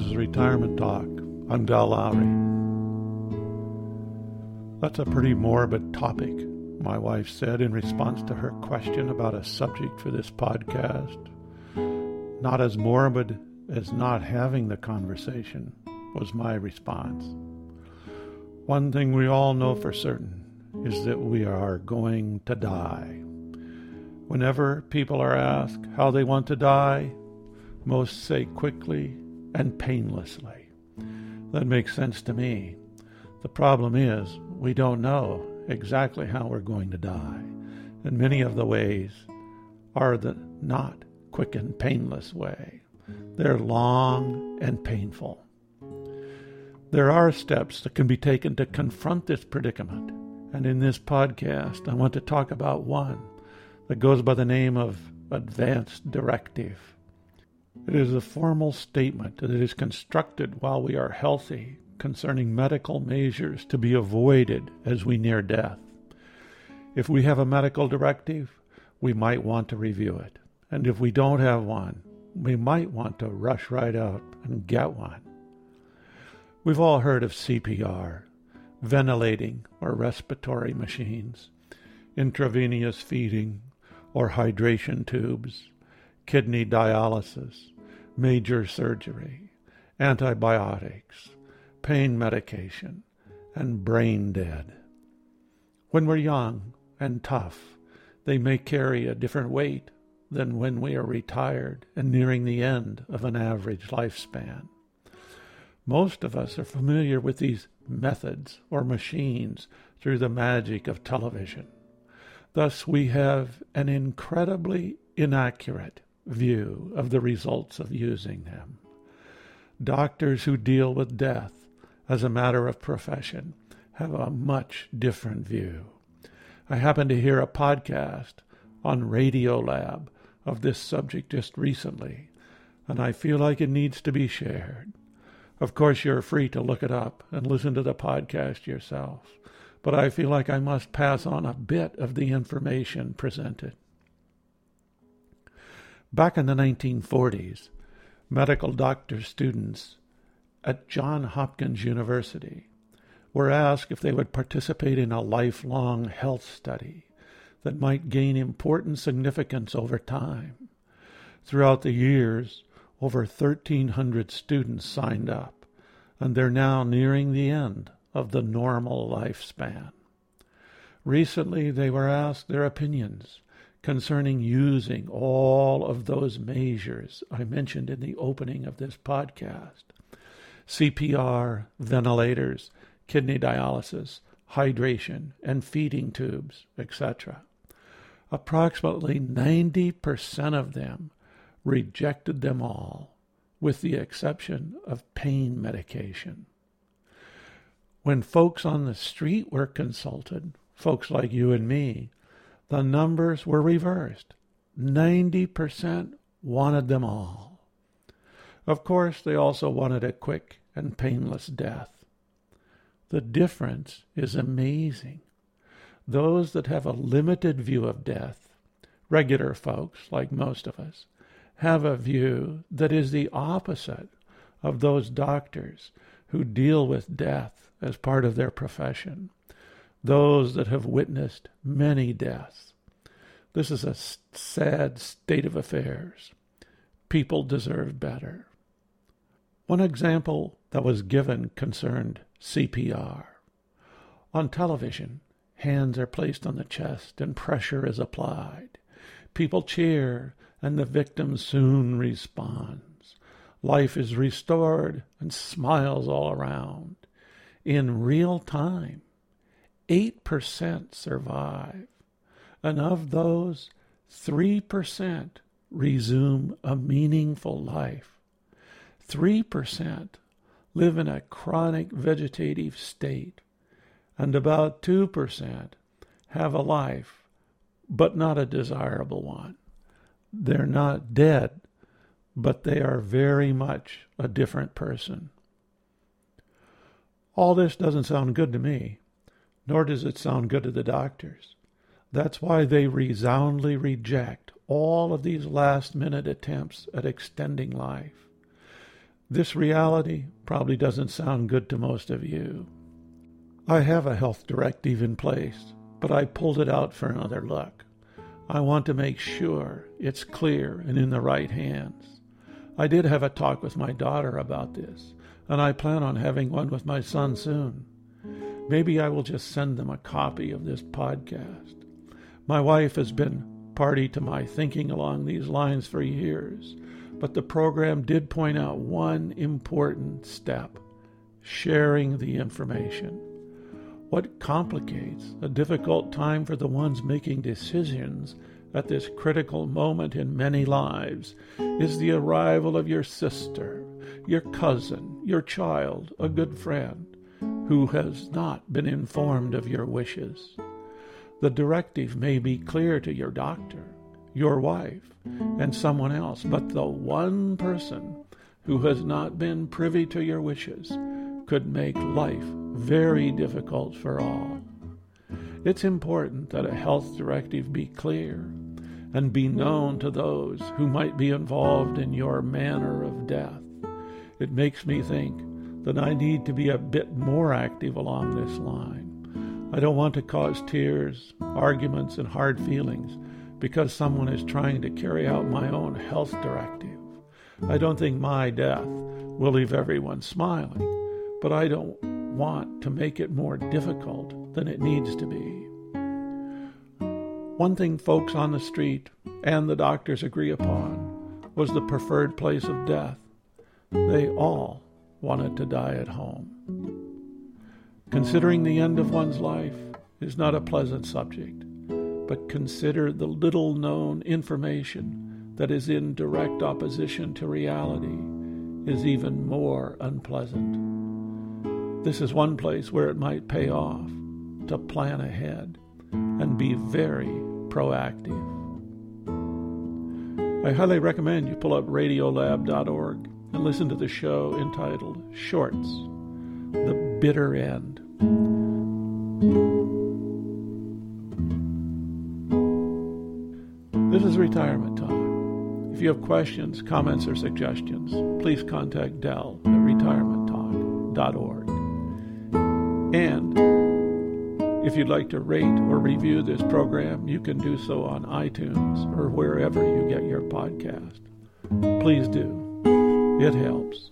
is Retirement Talk. I'm Del Lowry. That's a pretty morbid topic, my wife said in response to her question about a subject for this podcast. Not as morbid as not having the conversation, was my response. One thing we all know for certain is that we are going to die. Whenever people are asked how they want to die, most say quickly and painlessly. That makes sense to me. The problem is, we don't know exactly how we're going to die, and many of the ways are the not quick and painless way. They're long and painful. There are steps that can be taken to confront this predicament, and in this podcast, I want to talk about one that goes by the name of Advanced Directive. It is a formal statement that is constructed while we are healthy concerning medical measures to be avoided as we near death. If we have a medical directive, we might want to review it. And if we don't have one, we might want to rush right out and get one. We've all heard of CPR, ventilating or respiratory machines, intravenous feeding or hydration tubes, kidney dialysis, major surgery, antibiotics, pain medication, and brain dead. When we're young and tough, they may carry a different weight than when we are retired and nearing the end of an average lifespan. Most of us are familiar with these methods or machines through the magic of television. Thus, we have an incredibly inaccurate view of the results of using them. Doctors who deal with death as a matter of profession have a much different view. I happened to hear a podcast on Radiolab of this subject just recently, and I feel like it needs to be shared. Of course, you're free to look it up and listen to the podcast yourself, but I feel like I must pass on a bit of the information presented. Back in the 1940s, medical doctor students at Johns Hopkins University were asked if they would participate in a lifelong health study that might gain important significance over time. Throughout the years, over 1,300 students signed up, and they're now nearing the end of the normal lifespan. Recently, they were asked their opinions concerning using all of those measures I mentioned in the opening of this podcast. CPR, ventilators, kidney dialysis, hydration, and feeding tubes, etc. Approximately 90% of them rejected them all, with the exception of pain medication. When folks on the street were consulted, folks like you and me, the numbers were reversed. 90% wanted them all. Of course, they also wanted a quick and painless death. The difference is amazing. Those that have a limited view of death, regular folks like most of us, have a view that is the opposite of those doctors who deal with death as part of their profession, those that have witnessed many deaths. This is a sad state of affairs. People deserve better. One example that was given concerned CPR. On television, hands are placed on the chest and pressure is applied. People cheer and the victim soon responds. Life is restored and smiles all around. In real time, 8% survive, and of those, 3% resume a meaningful life. 3% live in a chronic vegetative state, and about 2% have a life, but not a desirable one. They're not dead, but they are very much a different person. All this doesn't sound good to me, nor does it sound good to the doctors. That's why they resoundly reject all of these last minute attempts at extending life. This reality probably doesn't sound good to most of you. I have a health directive in place, but I pulled it out for another look. I want to make sure it's clear and in the right hands. I did have a talk with my daughter about this, and I plan on having one with my son soon. Maybe I will just send them a copy of this podcast. My wife has been party to my thinking along these lines for years, but the program did point out one important step sharing the information. What complicates a difficult time for the ones making decisions at this critical moment in many lives is the arrival of your sister, your cousin, your child, a good friend, who has not been informed of your wishes. The directive may be clear to your doctor, your wife, and someone else, but the one person who has not been privy to your wishes could make life very difficult for all. It's important that a health directive be clear and be known to those who might be involved in your manner of death. It makes me think that I need to be a bit more active along this line. I don't want to cause tears, arguments, and hard feelings because someone is trying to carry out my own health directive. I don't think my death will leave everyone smiling, but I don't want to make it more difficult than it needs to be. One thing folks on the street and the doctors agree upon was the preferred place of death. They all wanted to die at home. Considering the end of one's life is not a pleasant subject but consider the little known information that is in direct opposition to reality is even more unpleasant. This is one place where it might pay off to plan ahead and be very proactive. I highly recommend you pull up radiolab.org and listen to the show entitled Shorts The Bitter End. This is retirement time. If you have questions, comments, or suggestions, please contact Dell at retirementtalk.org. And if you'd like to rate or review this program, you can do so on iTunes or wherever you get your podcast. Please do. It helps.